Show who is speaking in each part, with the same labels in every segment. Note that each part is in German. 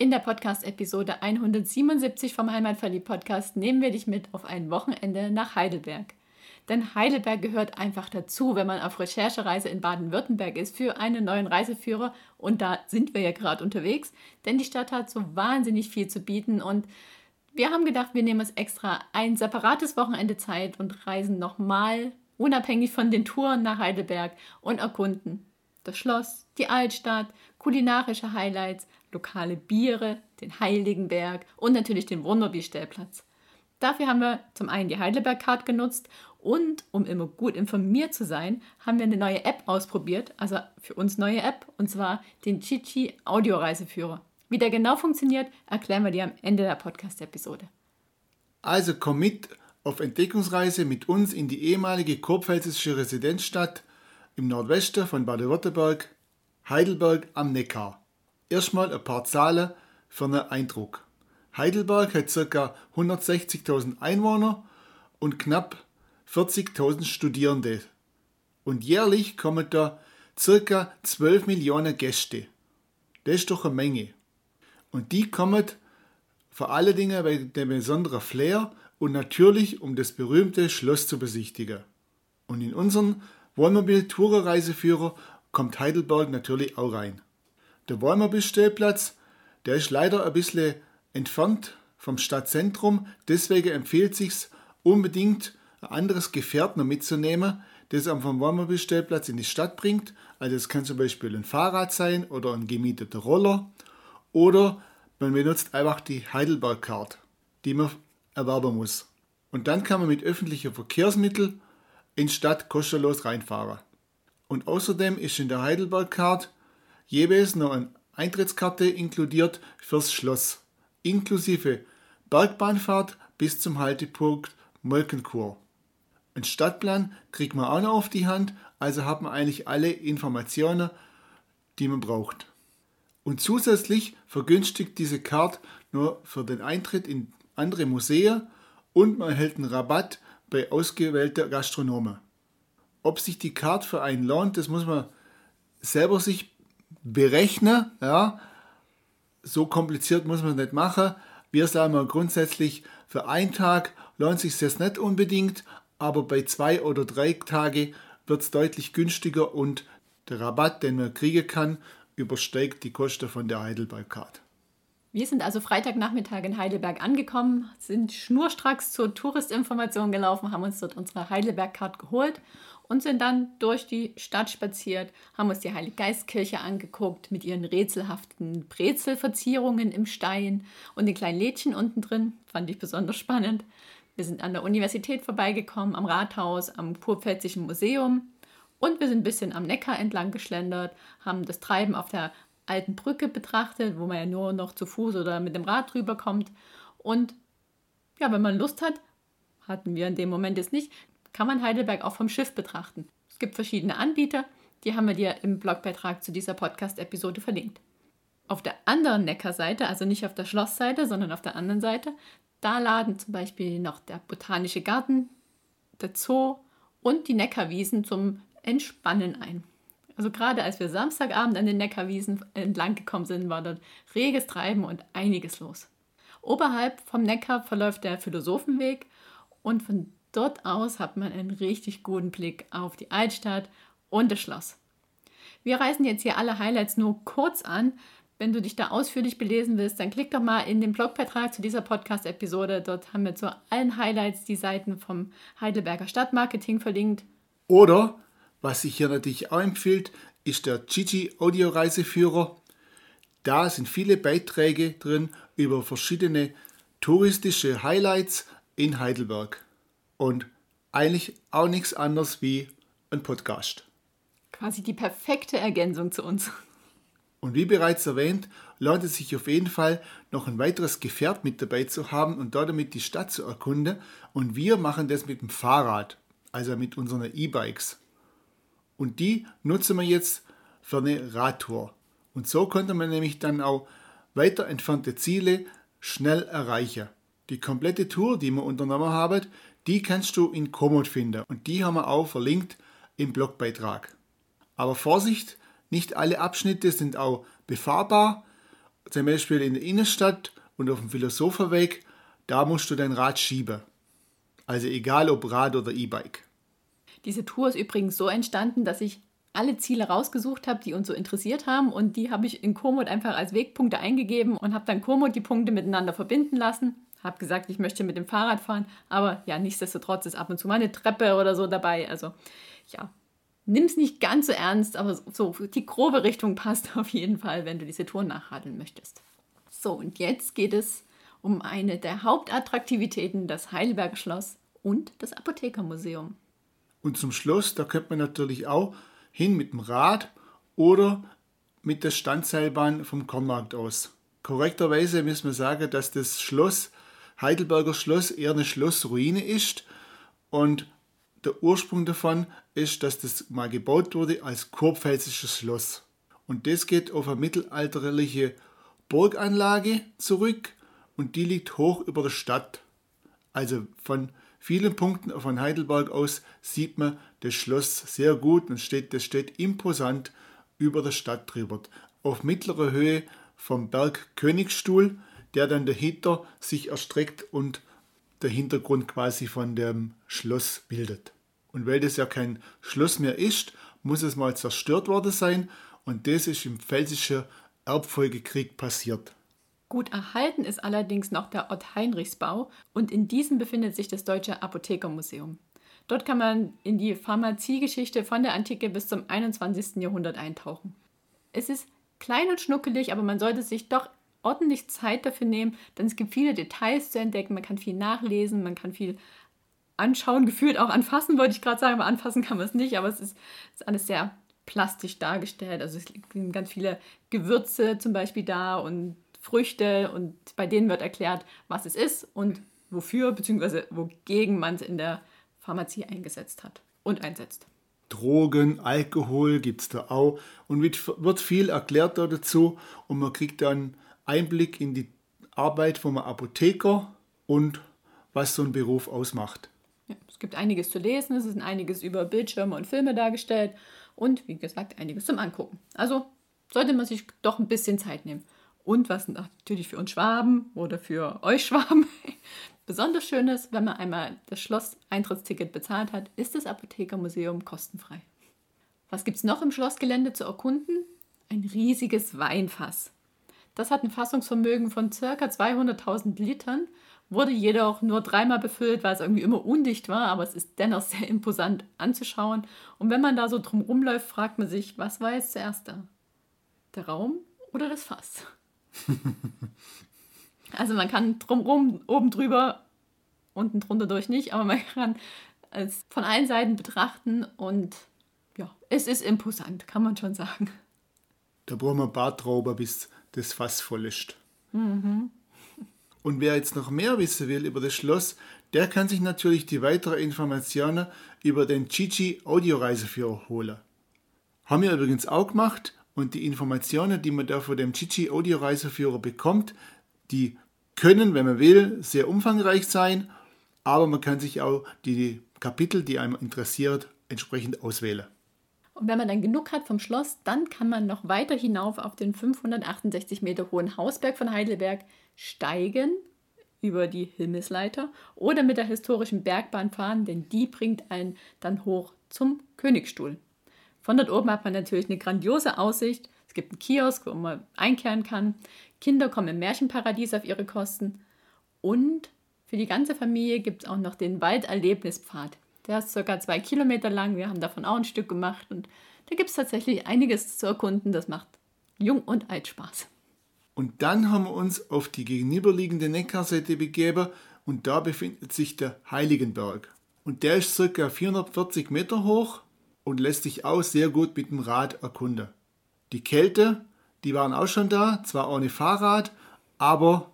Speaker 1: In der Podcast-Episode 177 vom Heimatverliebt-Podcast nehmen wir dich mit auf ein Wochenende nach Heidelberg. Denn Heidelberg gehört einfach dazu, wenn man auf Recherchereise in Baden-Württemberg ist für einen neuen Reiseführer. Und da sind wir ja gerade unterwegs, denn die Stadt hat so wahnsinnig viel zu bieten. Und wir haben gedacht, wir nehmen uns extra ein separates Wochenende Zeit und reisen nochmal unabhängig von den Touren nach Heidelberg und erkunden das Schloss, die Altstadt, kulinarische Highlights, lokale Biere, den Heiligenberg und natürlich den Wunderbi-Stellplatz. Dafür haben wir zum einen die Heidelberg-Card genutzt und um immer gut informiert zu sein, haben wir eine neue App ausprobiert, also für uns neue App, und zwar den Chichi Audioreiseführer. Wie der genau funktioniert, erklären wir dir am Ende der Podcast-Episode.
Speaker 2: Also komm mit auf Entdeckungsreise mit uns in die ehemalige kurpfälzische Residenzstadt im Nordwesten von Baden-Württemberg, Heidelberg am Neckar. Erstmal ein paar Zahlen für einen Eindruck. Heidelberg hat ca. 160.000 Einwohner und knapp 40.000 Studierende. Und jährlich kommen da ca. 12 Millionen Gäste. Das ist doch eine Menge. Und die kommen vor allen Dingen wegen dem besonderen Flair und natürlich, um das berühmte Schloss zu besichtigen. Und in unseren Wohnmobil-Tourer-Reiseführer kommt Heidelberg natürlich auch rein. Der Wohnmobilstellplatz, der ist leider ein bisschen entfernt vom Stadtzentrum, deswegen empfiehlt sich unbedingt ein anderes Gefährt noch mitzunehmen, das am vom Wohnmobilstellplatz in die Stadt bringt. Also es kann zum Beispiel ein Fahrrad sein oder ein gemieteter Roller oder man benutzt einfach die Heidelberg-Card, die man erwerben muss. Und dann kann man mit öffentlichen Verkehrsmitteln in Stadt kostenlos reinfahren. Und außerdem ist in der Heidelberg Card jeweils noch eine Eintrittskarte inkludiert fürs Schloss, inklusive Bergbahnfahrt bis zum Haltepunkt Molkenkur. Ein Stadtplan kriegt man auch noch auf die Hand, also hat man eigentlich alle Informationen, die man braucht. Und zusätzlich vergünstigt diese Karte nur für den Eintritt in andere Museen und man erhält einen Rabatt bei ausgewählter Gastronomen. Ob sich die Karte für einen lohnt, das muss man selber sich berechnen. Ja. So kompliziert muss man es nicht machen. Wir sagen mal grundsätzlich, für einen Tag lohnt sich das nicht unbedingt, aber bei zwei oder drei Tagen wird es deutlich günstiger und der Rabatt, den man kriegen kann, übersteigt die Kosten von der Heidelberg-Card.
Speaker 1: Wir sind also Freitagnachmittag in Heidelberg angekommen, sind schnurstracks zur Touristinformation gelaufen, haben uns dort unsere Heidelberg-Card geholt und sind dann durch die Stadt spaziert, haben uns die Heiliggeistkirche angeguckt mit ihren rätselhaften Brezelverzierungen im Stein und den kleinen Lädchen unten drin. Fand ich besonders spannend. Wir sind an der Universität vorbeigekommen, am Rathaus, am Kurpfälzischen Museum und wir sind ein bisschen am Neckar entlang geschlendert, haben das Treiben auf der alten Brücke betrachtet, wo man ja nur noch zu Fuß oder mit dem Rad drüber kommt. Und ja, wenn man Lust hat, hatten wir in dem Moment jetzt nicht, kann man Heidelberg auch vom Schiff betrachten. Es gibt verschiedene Anbieter, die haben wir dir im Blogbeitrag zu dieser Podcast-Episode verlinkt. Auf der anderen Neckarseite, also nicht auf der Schlossseite, sondern auf der anderen Seite, da laden zum Beispiel noch der Botanische Garten, der Zoo und die Neckarwiesen zum Entspannen ein. Also gerade als wir Samstagabend an den Neckarwiesen entlang gekommen sind, war dort reges Treiben und einiges los. Oberhalb vom Neckar verläuft der Philosophenweg und von dort aus hat man einen richtig guten Blick auf die Altstadt und das Schloss. Wir reißen jetzt hier alle Highlights nur kurz an. Wenn du dich da ausführlich belesen willst, dann klick doch mal in den Blogbeitrag zu dieser Podcast-Episode. Dort haben wir zu allen Highlights die Seiten vom Heidelberger Stadtmarketing verlinkt.
Speaker 2: Oder was sich hier natürlich auch empfiehlt, ist der Gigi Audio Reiseführer. Da sind viele Beiträge drin über verschiedene touristische Highlights in Heidelberg. Und eigentlich auch nichts anderes wie ein Podcast.
Speaker 1: Quasi die perfekte Ergänzung zu uns.
Speaker 2: Und wie bereits erwähnt, lohnt es sich auf jeden Fall, noch ein weiteres Gefährt mit dabei zu haben und damit die Stadt zu erkunden. Und wir machen das mit dem Fahrrad, also mit unseren E-Bikes. Und die nutzen wir jetzt für eine Radtour. Und so konnte man nämlich dann auch weiter entfernte Ziele schnell erreichen. Die komplette Tour, die wir unternommen haben, die kannst du in Komoot finden und die haben wir auch verlinkt im Blogbeitrag. Aber Vorsicht, nicht alle Abschnitte sind auch befahrbar. Zum Beispiel in der Innenstadt und auf dem Philosopherweg, da musst du dein Rad schieben. Also egal ob Rad oder E-Bike.
Speaker 1: Diese Tour ist übrigens so entstanden, dass ich alle Ziele rausgesucht habe, die uns so interessiert haben und die habe ich in Komoot einfach als Wegpunkte eingegeben und habe dann Komoot die Punkte miteinander verbinden lassen. Habe gesagt, ich möchte mit dem Fahrrad fahren, aber ja, nichtsdestotrotz ist ab und zu mal eine Treppe oder so dabei. Also ja, nimm es nicht ganz so ernst, aber so die grobe Richtung passt auf jeden Fall, wenn du diese Tour nachradeln möchtest. So, und jetzt geht es um eine der Hauptattraktivitäten, das Heidelberger Schloss und das Apothekermuseum.
Speaker 2: Und zum Schloss, da könnte man natürlich auch hin mit dem Rad oder mit der Standseilbahn vom Kornmarkt aus. Korrekterweise müssen wir sagen, dass das Schloss, Heidelberger Schloss, eher eine Schlossruine ist und der Ursprung davon ist, dass das mal gebaut wurde als kurpfälzisches Schloss. Und das geht auf eine mittelalterliche Burganlage zurück und die liegt hoch über der Stadt. Also von vielen Punkten von Heidelberg aus sieht man das Schloss sehr gut und steht, das steht imposant über der Stadt drüber. Auf mittlerer Höhe vom Berg Königstuhl, der dann dahinter sich erstreckt und der Hintergrund quasi von dem Schloss bildet. Und weil das ja kein Schloss mehr ist, muss es mal zerstört worden sein und das ist im Pfälzischen Erbfolgekrieg passiert.
Speaker 1: Gut erhalten ist allerdings noch der Ort Heinrichsbau und in diesem befindet sich das Deutsche Apothekermuseum. Dort kann man in die Pharmaziegeschichte von der Antike bis zum 21. Jahrhundert eintauchen. Es ist klein und schnuckelig, aber man sollte sich doch ordentlich Zeit dafür nehmen, denn es gibt viele Details zu entdecken, man kann viel nachlesen, man kann viel anschauen, gefühlt auch anfassen, wollte ich gerade sagen, aber anfassen kann man es nicht, aber es ist, ist alles sehr plastisch dargestellt. Also es sind ganz viele Gewürze zum Beispiel da und Früchte und bei denen wird erklärt, was es ist und wofür bzw. wogegen man es in der Pharmazie eingesetzt hat und einsetzt.
Speaker 2: Drogen, Alkohol gibt es da auch und wird viel erklärt dazu und man kriegt dann Einblick in die Arbeit vom Apotheker und was so ein Beruf ausmacht.
Speaker 1: Ja, es gibt einiges zu lesen, es ist einiges über Bildschirme und Filme dargestellt und wie gesagt einiges zum Angucken. Also sollte man sich doch ein bisschen Zeit nehmen. Und was natürlich für uns Schwaben oder für euch Schwaben besonders schön ist, wenn man einmal das Schloss-Eintrittsticket bezahlt hat, ist das Apothekermuseum kostenfrei. Was gibt es noch im Schlossgelände zu erkunden? Ein riesiges Weinfass. Das hat ein Fassungsvermögen von ca. 200.000 Litern, wurde jedoch nur dreimal befüllt, weil es irgendwie immer undicht war, aber es ist dennoch sehr imposant anzuschauen. Und wenn man da so drum rumläuft, fragt man sich, was war jetzt zuerst da? Der Raum oder das Fass? also man kann drumrum, oben drüber, unten drunter durch nicht, aber man kann es von allen Seiten betrachten und ja, es ist imposant, kann man schon sagen.
Speaker 2: Da brauchen wir Bartrauber, bis das Fass voll ist. Mhm. Und wer jetzt noch mehr wissen will über das Schloss, der kann sich natürlich die weiteren Informationen über den Chichi Audioreiseführer holen. Haben wir übrigens auch gemacht und die Informationen, die man da von dem Chichi Audioreiseführer bekommt, die können, wenn man will, sehr umfangreich sein, aber man kann sich auch die Kapitel, die einem interessiert, entsprechend auswählen.
Speaker 1: Und wenn man dann genug hat vom Schloss, dann kann man noch weiter hinauf auf den 568 Meter hohen Hausberg von Heidelberg steigen über die Himmelsleiter oder mit der historischen Bergbahn fahren, denn die bringt einen dann hoch zum Königstuhl. Von dort oben hat man natürlich eine grandiose Aussicht. Es gibt einen Kiosk, wo man einkehren kann. Kinder kommen im Märchenparadies auf ihre Kosten. Und für die ganze Familie gibt es auch noch den Walderlebnispfad. Der ist circa zwei Kilometer lang. Wir haben davon auch ein Stück gemacht. Und da gibt es tatsächlich einiges zu erkunden. Das macht jung und alt Spaß.
Speaker 2: Und dann haben wir uns auf die gegenüberliegende Neckarseite begeben und da befindet sich der Heiligenberg. Und der ist circa 440 Meter hoch und lässt sich auch sehr gut mit dem Rad erkunden. Die Kälte, die waren auch schon da, zwar ohne Fahrrad, aber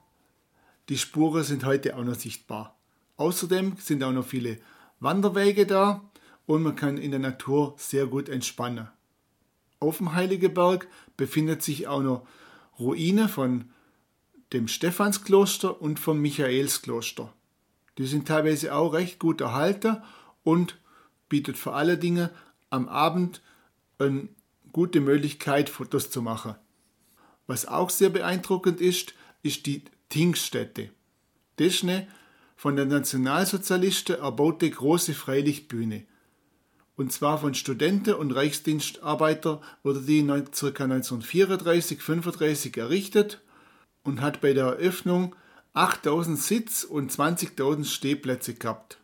Speaker 2: die Spuren sind heute auch noch sichtbar. Außerdem sind auch noch viele Wanderwege da und man kann in der Natur sehr gut entspannen. Auf dem Heiligeberg befindet sich auch noch Ruine von dem Stephanskloster und vom Michaelskloster. Die sind teilweise auch recht gut erhalten und bietet vor allen Dingen am Abend eine gute Möglichkeit, Fotos zu machen. Was auch sehr beeindruckend ist, ist die Tinkstätte. Das ist eine von den Nationalsozialisten erbaute große Freilichtbühne. Und zwar von Studenten und Reichsdienstarbeiter wurde die ca. 1934, 35 errichtet und hat bei der Eröffnung 8000 Sitz- und 20.000 Stehplätze gehabt.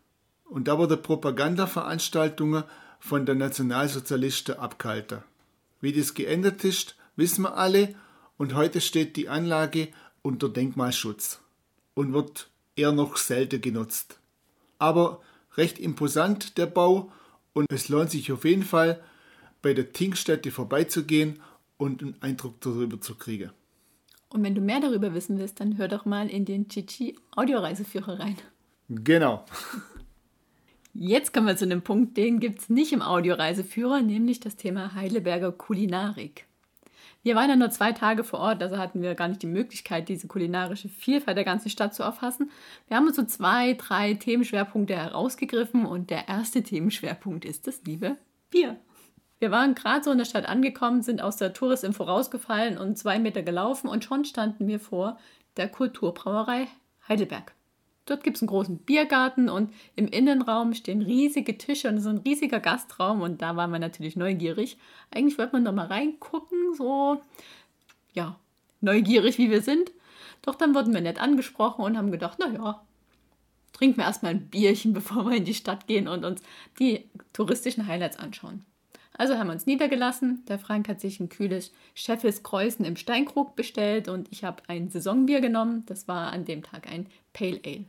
Speaker 2: Und da wurde Propagandaveranstaltungen von den Nationalsozialisten abgehalten. Wie das geendet ist, wissen wir alle und heute steht die Anlage unter Denkmalschutz und wird eher noch selten genutzt. Aber recht imposant der Bau und es lohnt sich auf jeden Fall bei der Tinkstätte vorbeizugehen und einen Eindruck darüber zu kriegen.
Speaker 1: Und wenn du mehr darüber wissen willst, dann hör doch mal in den Chichi Audioreiseführer rein.
Speaker 2: Genau.
Speaker 1: Jetzt kommen wir zu einem Punkt, den gibt es nicht im Audioreiseführer, nämlich das Thema Heidelberger Kulinarik. Wir waren ja nur zwei Tage vor Ort, also hatten wir gar nicht die Möglichkeit, diese kulinarische Vielfalt der ganzen Stadt zu erfassen. Wir haben uns so zwei, drei Themenschwerpunkte herausgegriffen und der erste Themenschwerpunkt ist das liebe Bier. Wir waren gerade so in der Stadt angekommen, sind aus der Touristinfo rausgefallen und zwei Meter gelaufen und schon standen wir vor der Kulturbrauerei Heidelberg. Dort gibt es einen großen Biergarten und im Innenraum stehen riesige Tische und ist ein riesiger Gastraum und da waren wir natürlich neugierig. Eigentlich wollte man noch mal reingucken, so, ja, neugierig wie wir sind. Doch dann wurden wir nett angesprochen und haben gedacht, naja, trinken wir erstmal ein Bierchen, bevor wir in die Stadt gehen und uns die touristischen Highlights anschauen. Also haben wir uns niedergelassen. Der Frank hat sich ein kühles Scheffels Kreuzen im Steinkrug bestellt und ich habe ein Saisonbier genommen. Das war an dem Tag ein Pale Ale.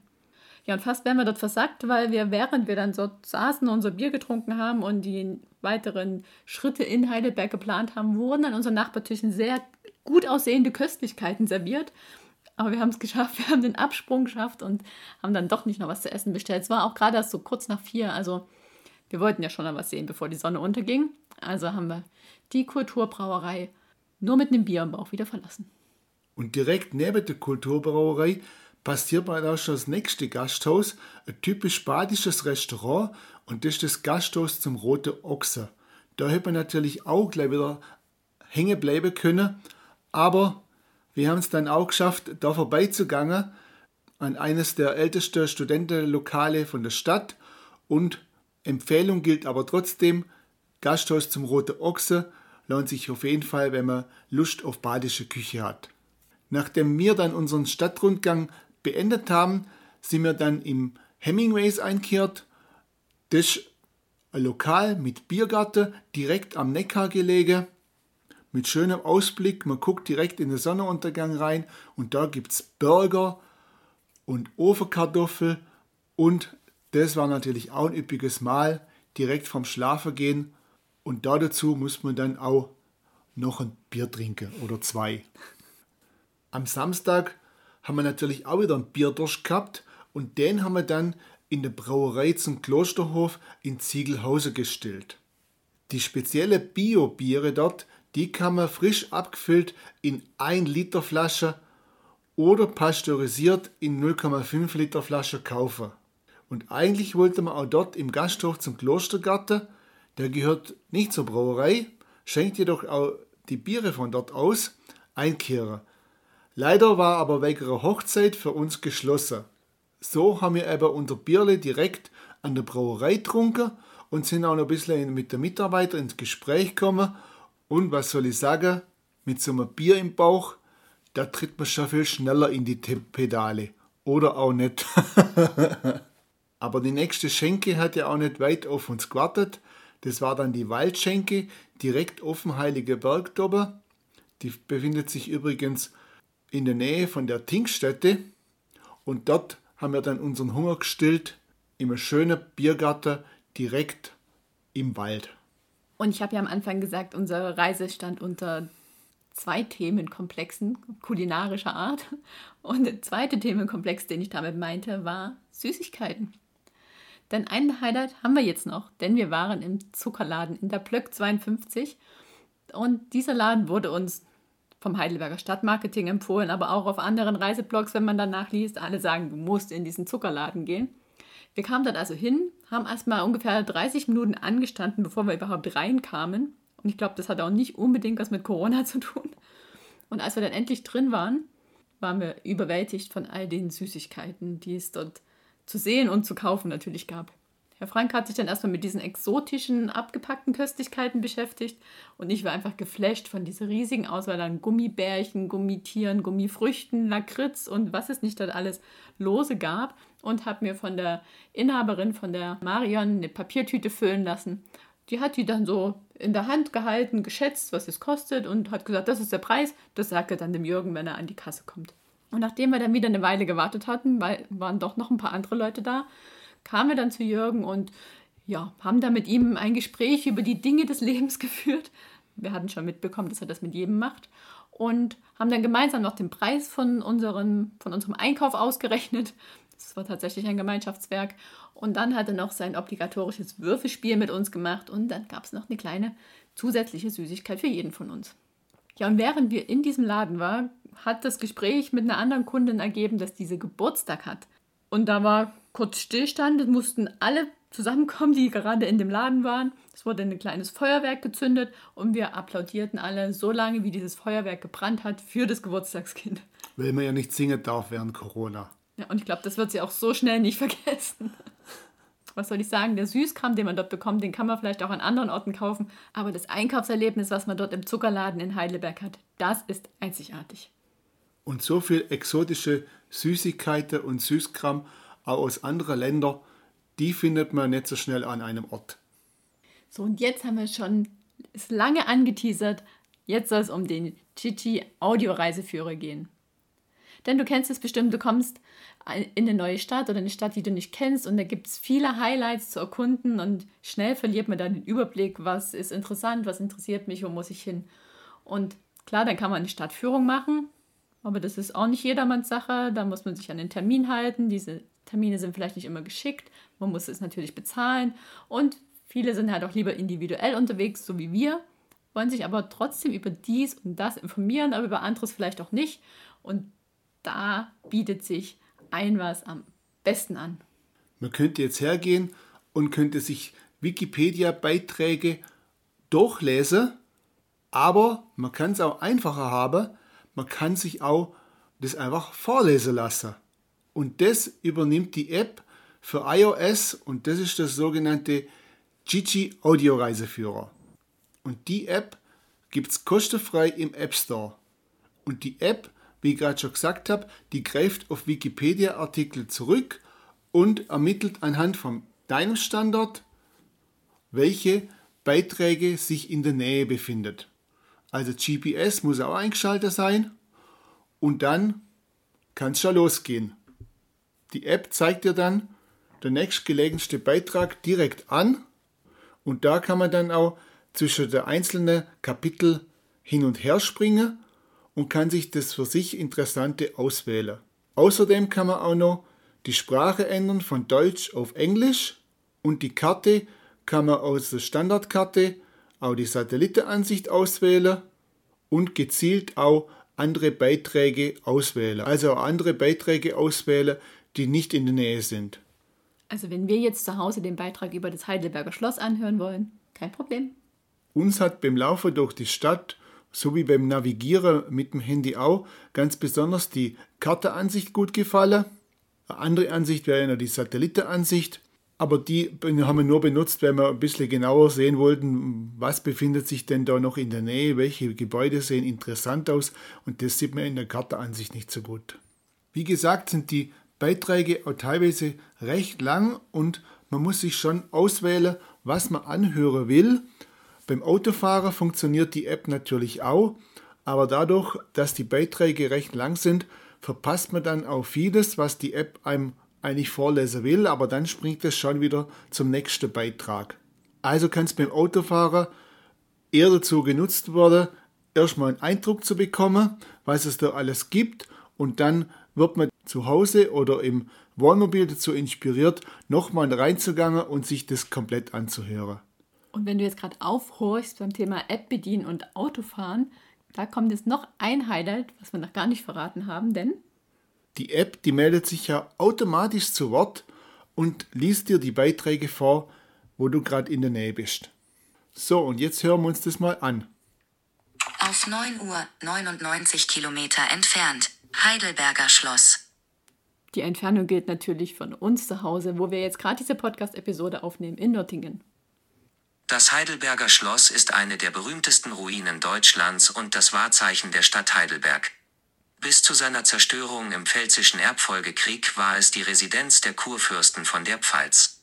Speaker 1: Ja, und fast wären wir dort versackt, weil wir, während wir dann dort saßen, unser Bier getrunken haben und die weiteren Schritte in Heidelberg geplant haben, wurden an unseren Nachbartischen sehr gut aussehende Köstlichkeiten serviert. Aber wir haben es geschafft, wir haben den Absprung geschafft und haben dann doch nicht noch was zu essen bestellt. Es war auch gerade erst so kurz nach vier, also wir wollten ja schon noch was sehen, bevor die Sonne unterging. Also haben wir die Kulturbrauerei nur mit einem Bier im Bauch wieder verlassen.
Speaker 2: Und direkt neben der Kulturbrauerei passiert man auch schon das nächste Gasthaus, ein typisch badisches Restaurant und das ist das Gasthaus zum Rote Ochse. Da hätte man natürlich auch gleich wieder hängen bleiben können, aber wir haben es dann auch geschafft, da vorbeizugangen an eines der ältesten Studentenlokale von der Stadt und Empfehlung gilt aber trotzdem, Gasthaus zum Rote Ochse lohnt sich auf jeden Fall, wenn man Lust auf badische Küche hat. Nachdem wir dann unseren Stadtrundgang beendet haben, sind wir dann im Hemingways einkehrt. Das ist ein Lokal mit Biergarten direkt am Neckar gelegen. Mit schönem Ausblick, man guckt direkt in den Sonnenuntergang rein und da gibt es Burger und Ofenkartoffel und das war natürlich auch ein üppiges Mahl direkt vom Schlafengehen und da dazu muss man dann auch noch ein Bier trinken oder zwei. Am Samstag haben wir natürlich auch wieder einen Bierdurst gehabt und den haben wir dann in der Brauerei zum Klosterhof in Ziegelhausen gestellt. Die spezielle Bio-Biere dort, die kann man frisch abgefüllt in 1 Liter Flasche oder pasteurisiert in 0,5 Liter Flasche kaufen. Und eigentlich wollte man auch dort im Gasthof zum Klostergarten, der gehört nicht zur Brauerei, schenkt jedoch auch die Biere von dort aus, einkehren. Leider war aber wegen einer Hochzeit für uns geschlossen. So haben wir eben unser Bierle direkt an der Brauerei getrunken und sind auch noch ein bisschen mit den Mitarbeitern ins Gespräch gekommen. Und was soll ich sagen, mit so einem Bier im Bauch, da tritt man schon viel schneller in die Pedale. Oder auch nicht. aber die nächste Schenke hat ja auch nicht weit auf uns gewartet. Das war dann die Waldschenke direkt auf dem Heiligen Berg. Die befindet sich übrigens in der Nähe von der Tinkstätte und dort haben wir dann unseren Hunger gestillt im schönen Biergarten direkt im Wald.
Speaker 1: Und ich habe ja am Anfang gesagt, unsere Reise stand unter zwei Themenkomplexen kulinarischer Art. Und der zweite Themenkomplex, den ich damit meinte, war Süßigkeiten. Denn ein Highlight haben wir jetzt noch, denn wir waren im Zuckerladen in der Plöck 52 und dieser Laden wurde uns vom Heidelberger Stadtmarketing empfohlen, aber auch auf anderen Reiseblogs, wenn man danach liest, alle sagen, du musst in diesen Zuckerladen gehen. Wir kamen dort also hin, haben erstmal ungefähr 30 Minuten angestanden, bevor wir überhaupt reinkamen. Und ich glaube, das hat auch nicht unbedingt was mit Corona zu tun. Und als wir dann endlich drin waren, waren wir überwältigt von all den Süßigkeiten, die es dort zu sehen und zu kaufen natürlich gab. Herr Frank hat sich dann erstmal mit diesen exotischen, abgepackten Köstlichkeiten beschäftigt und ich war einfach geflasht von dieser riesigen Auswahl an Gummibärchen, Gummitieren, Gummifrüchten, Lakritz und was es nicht dort alles lose gab und habe mir von der Inhaberin, von der Marion, eine Papiertüte füllen lassen. Die hat die dann so in der Hand gehalten, geschätzt, was es kostet und hat gesagt, das ist der Preis. Das sagt er dann dem Jürgen, wenn er an die Kasse kommt. Und nachdem wir dann wieder eine Weile gewartet hatten, weil waren doch noch ein paar andere Leute da, kamen wir dann zu Jürgen und ja, haben da mit ihm ein Gespräch über die Dinge des Lebens geführt. Wir hatten schon mitbekommen, dass er das mit jedem macht. Und haben dann gemeinsam noch den Preis von, unseren, von unserem Einkauf ausgerechnet. Das war tatsächlich ein Gemeinschaftswerk. Und dann hat er noch sein obligatorisches Würfelspiel mit uns gemacht. Und dann gab es noch eine kleine zusätzliche Süßigkeit für jeden von uns. Ja, und während wir in diesem Laden waren, hat das Gespräch mit einer anderen Kundin ergeben, dass diese Geburtstag hat. Und da war kurz Stillstand. Es mussten alle zusammenkommen, die gerade in dem Laden waren. Es wurde ein kleines Feuerwerk gezündet und wir applaudierten alle so lange, wie dieses Feuerwerk gebrannt hat für das Geburtstagskind.
Speaker 2: Weil man ja nicht singen darf während Corona.
Speaker 1: Ja, und ich glaube, das wird sie auch so schnell nicht vergessen. Was soll ich sagen? Der Süßkram, den man dort bekommt, den kann man vielleicht auch an anderen Orten kaufen. Aber das Einkaufserlebnis, was man dort im Zuckerladen in Heidelberg hat, das ist einzigartig.
Speaker 2: Und so viel exotische Süßigkeiten und Süßkram auch aus anderen Ländern, die findet man nicht so schnell an einem Ort.
Speaker 1: So, und jetzt haben wir schon es lange angeteasert. Jetzt soll es um den Chichi Audioreiseführer gehen. Denn du kennst es bestimmt, du kommst in eine neue Stadt oder eine Stadt, die du nicht kennst und da gibt es viele Highlights zu erkunden und schnell verliert man dann den Überblick, was ist interessant, was interessiert mich, wo muss ich hin. Und klar, dann kann man eine Stadtführung machen, aber das ist auch nicht jedermanns Sache, da muss man sich an den Termin halten, diese Termine sind vielleicht nicht immer geschickt, man muss es natürlich bezahlen und viele sind halt auch lieber individuell unterwegs, so wie wir, wollen sich aber trotzdem über dies und das informieren, aber über anderes vielleicht auch nicht. Und da bietet sich ein was am besten an.
Speaker 2: Man könnte jetzt hergehen und könnte sich Wikipedia-Beiträge durchlesen, aber man kann es auch einfacher haben. Man kann sich auch das einfach vorlesen lassen. Und das übernimmt die App für iOS und das ist das sogenannte Gigi Audio Reiseführer. Und die App gibt es kostenfrei im App Store. Und die App, wie ich gerade schon gesagt habe, die greift auf Wikipedia-Artikel zurück und ermittelt anhand von deinem Standort, welche Beiträge sich in der Nähe befindet. Also GPS muss auch eingeschaltet sein und dann kann es schon losgehen. Die App zeigt dir dann den nächstgelegenste Beitrag direkt an und da kann man dann auch zwischen den einzelnen Kapitel hin und her springen und kann sich das für sich Interessante auswählen. Außerdem kann man auch noch die Sprache ändern von Deutsch auf Englisch und die Karte kann man aus der Standardkarte auch die Satellitenansicht auswählen und gezielt auch andere Beiträge auswählen. Also auch andere Beiträge auswählen, die nicht in der Nähe sind.
Speaker 1: Also wenn wir jetzt zu Hause den Beitrag über das Heidelberger Schloss anhören wollen, kein Problem.
Speaker 2: Uns hat beim Laufen durch die Stadt sowie beim Navigieren mit dem Handy auch ganz besonders die Karteansicht gut gefallen. Eine andere Ansicht wäre ja die Satellitenansicht, aber die haben wir nur benutzt, weil wir ein bisschen genauer sehen wollten, was befindet sich denn da noch in der Nähe, welche Gebäude sehen interessant aus und das sieht man in der Karteansicht nicht so gut. Wie gesagt, sind die Beiträge auch teilweise recht lang und man muss sich schon auswählen, was man anhören will. Beim Autofahrer funktioniert die App natürlich auch, aber dadurch, dass die Beiträge recht lang sind, verpasst man dann auch vieles, was die App einem eigentlich vorlesen will, aber dann springt es schon wieder zum nächsten Beitrag. Also kann es beim Autofahrer eher dazu genutzt werden, erstmal einen Eindruck zu bekommen, was es da alles gibt und dann wird man zu Hause oder im Wohnmobil dazu inspiriert, nochmal reinzugangen und sich das komplett anzuhören.
Speaker 1: Und wenn du jetzt gerade aufhorchst beim Thema App bedienen und Autofahren, da kommt jetzt noch ein Highlight, was wir noch gar nicht verraten haben, denn
Speaker 2: die App, die meldet sich ja automatisch zu Wort und liest dir die Beiträge vor, wo du gerade in der Nähe bist. So, und jetzt hören wir uns das mal an.
Speaker 3: Auf 9 Uhr 99 Kilometer entfernt, Heidelberger Schloss.
Speaker 1: Die Entfernung gilt natürlich von uns zu Hause, wo wir jetzt gerade diese Podcast-Episode aufnehmen, in Nöttingen.
Speaker 3: Das Heidelberger Schloss ist eine der berühmtesten Ruinen Deutschlands und das Wahrzeichen der Stadt Heidelberg. Bis zu seiner Zerstörung im Pfälzischen Erbfolgekrieg war es die Residenz der Kurfürsten von der Pfalz.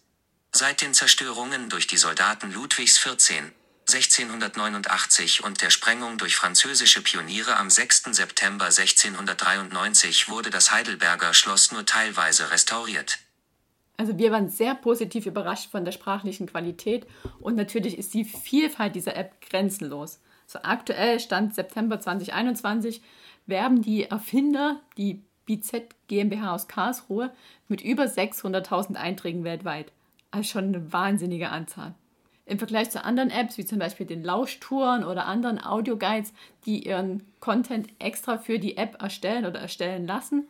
Speaker 3: Seit den Zerstörungen durch die Soldaten Ludwigs XIV. 1689 und der Sprengung durch französische Pioniere am 6. September 1693 wurde das Heidelberger Schloss nur teilweise restauriert.
Speaker 1: Also wir waren sehr positiv überrascht von der sprachlichen Qualität und natürlich ist die Vielfalt dieser App grenzenlos. So aktuell stand September 2021 werben die Erfinder, die BZ GmbH aus Karlsruhe, mit über 600.000 Einträgen weltweit. Also schon eine wahnsinnige Anzahl. Im Vergleich zu anderen Apps, wie zum Beispiel den Lauschtouren oder anderen Audioguides, die ihren Content extra für die App erstellen oder erstellen lassen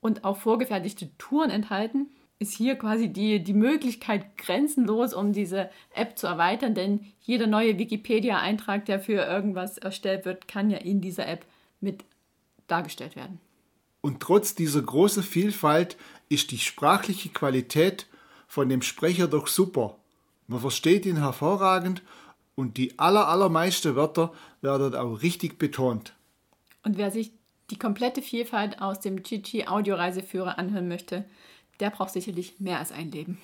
Speaker 1: und auch vorgefertigte Touren enthalten, ist hier quasi die, die Möglichkeit grenzenlos, um diese App zu erweitern, denn jeder neue Wikipedia-Eintrag, der für irgendwas erstellt wird, kann ja in dieser App mit dargestellt werden.
Speaker 2: Und trotz dieser großen Vielfalt ist die sprachliche Qualität von dem Sprecher doch super. Man versteht ihn hervorragend und die aller, allermeisten Wörter werden auch richtig betont.
Speaker 1: Und wer sich die komplette Vielfalt aus dem Chichi Audioreiseführer anhören möchte, der braucht sicherlich mehr als ein Leben.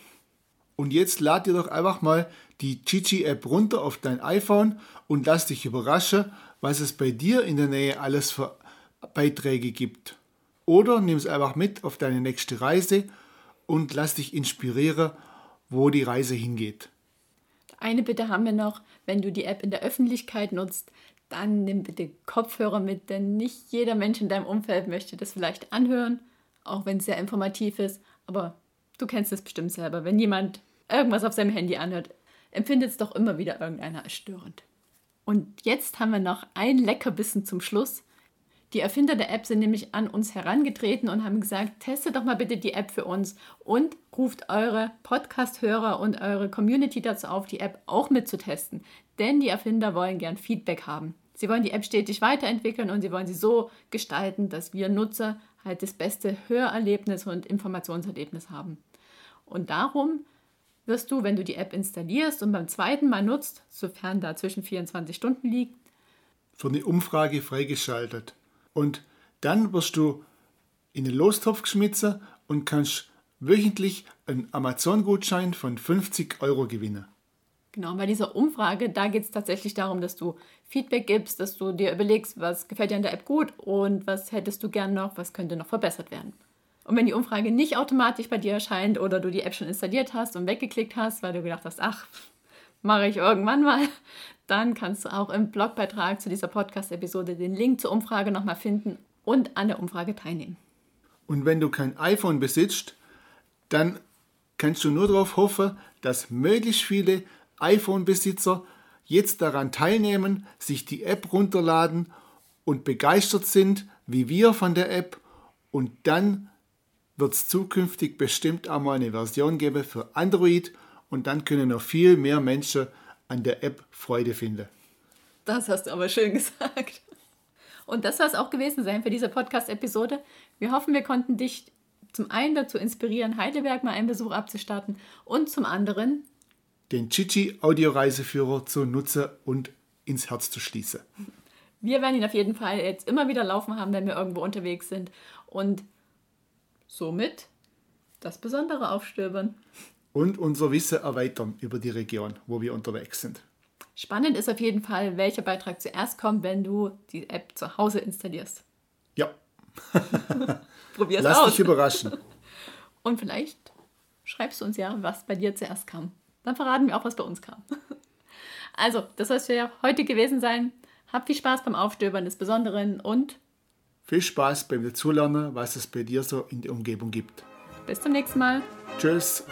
Speaker 2: Und jetzt lad dir doch einfach mal die Chichi App runter auf dein iPhone und lass dich überraschen, was es bei dir in der Nähe alles für Beiträge gibt. Oder nimm es einfach mit auf deine nächste Reise und lass dich inspirieren, wo die Reise hingeht.
Speaker 1: Eine Bitte haben wir noch, wenn du die App in der Öffentlichkeit nutzt, dann nimm bitte Kopfhörer mit, denn nicht jeder Mensch in deinem Umfeld möchte das vielleicht anhören, auch wenn es sehr informativ ist. Aber du kennst es bestimmt selber. Wenn jemand irgendwas auf seinem Handy anhört, empfindet es doch immer wieder irgendeiner als störend. Und jetzt haben wir noch ein Leckerbissen zum Schluss. Die Erfinder der App sind nämlich an uns herangetreten und haben gesagt, testet doch mal bitte die App für uns und ruft eure Podcast-Hörer und eure Community dazu auf, die App auch mitzutesten. Denn die Erfinder wollen gern Feedback haben. Sie wollen die App stetig weiterentwickeln und sie wollen sie so gestalten, dass wir Nutzer halt das beste Hörerlebnis und Informationserlebnis haben. Und darum wirst du, wenn du die App installierst und beim zweiten Mal nutzt, sofern da zwischen 24 Stunden liegt,
Speaker 2: für eine Umfrage freigeschaltet. Und dann wirst du in den Lostopf geschmissen und kannst wöchentlich einen Amazon-Gutschein von 50 Euro gewinnen.
Speaker 1: Genau, bei dieser Umfrage, da geht es tatsächlich darum, dass du Feedback gibst, dass du dir überlegst, was gefällt dir an der App gut und was hättest du gern noch, was könnte noch verbessert werden. Und wenn die Umfrage nicht automatisch bei dir erscheint oder du die App schon installiert hast und weggeklickt hast, weil du gedacht hast, ach, mache ich irgendwann mal, dann kannst du auch im Blogbeitrag zu dieser Podcast-Episode den Link zur Umfrage nochmal finden und an der Umfrage teilnehmen.
Speaker 2: Und wenn du kein iPhone besitzt, dann kannst du nur darauf hoffen, dass möglichst viele iPhone-Besitzer jetzt daran teilnehmen, sich die App runterladen und begeistert sind, wie wir von der App. Und dann wird es zukünftig bestimmt auch mal eine Version geben für Android und dann können noch viel mehr Menschen an der App Freude finden.
Speaker 1: Das hast du aber schön gesagt. Und das soll es auch gewesen sein für diese Podcast-Episode. Wir hoffen, wir konnten dich zum einen dazu inspirieren, Heidelberg mal einen Besuch abzustarten und zum anderen
Speaker 2: den Chichi Audioreiseführer zu nutzen und ins Herz zu schließen.
Speaker 1: Wir werden ihn auf jeden Fall jetzt immer wieder laufen haben, wenn wir irgendwo unterwegs sind und somit das Besondere aufstöbern
Speaker 2: und unser Wissen erweitern über die Region, wo wir unterwegs sind.
Speaker 1: Spannend ist auf jeden Fall, welcher Beitrag zuerst kommt, wenn du die App zu Hause installierst.
Speaker 2: Ja.
Speaker 1: Probier's
Speaker 2: Lass
Speaker 1: aus.
Speaker 2: dich überraschen.
Speaker 1: Und vielleicht schreibst du uns ja, was bei dir zuerst kam. Dann verraten wir auch, was bei uns kam. Also, das soll es für heute gewesen sein. Habt viel Spaß beim Aufstöbern des Besonderen und
Speaker 2: viel Spaß beim Dazulernen, was es bei dir so in der Umgebung gibt.
Speaker 1: Bis zum nächsten Mal.
Speaker 2: Tschüss.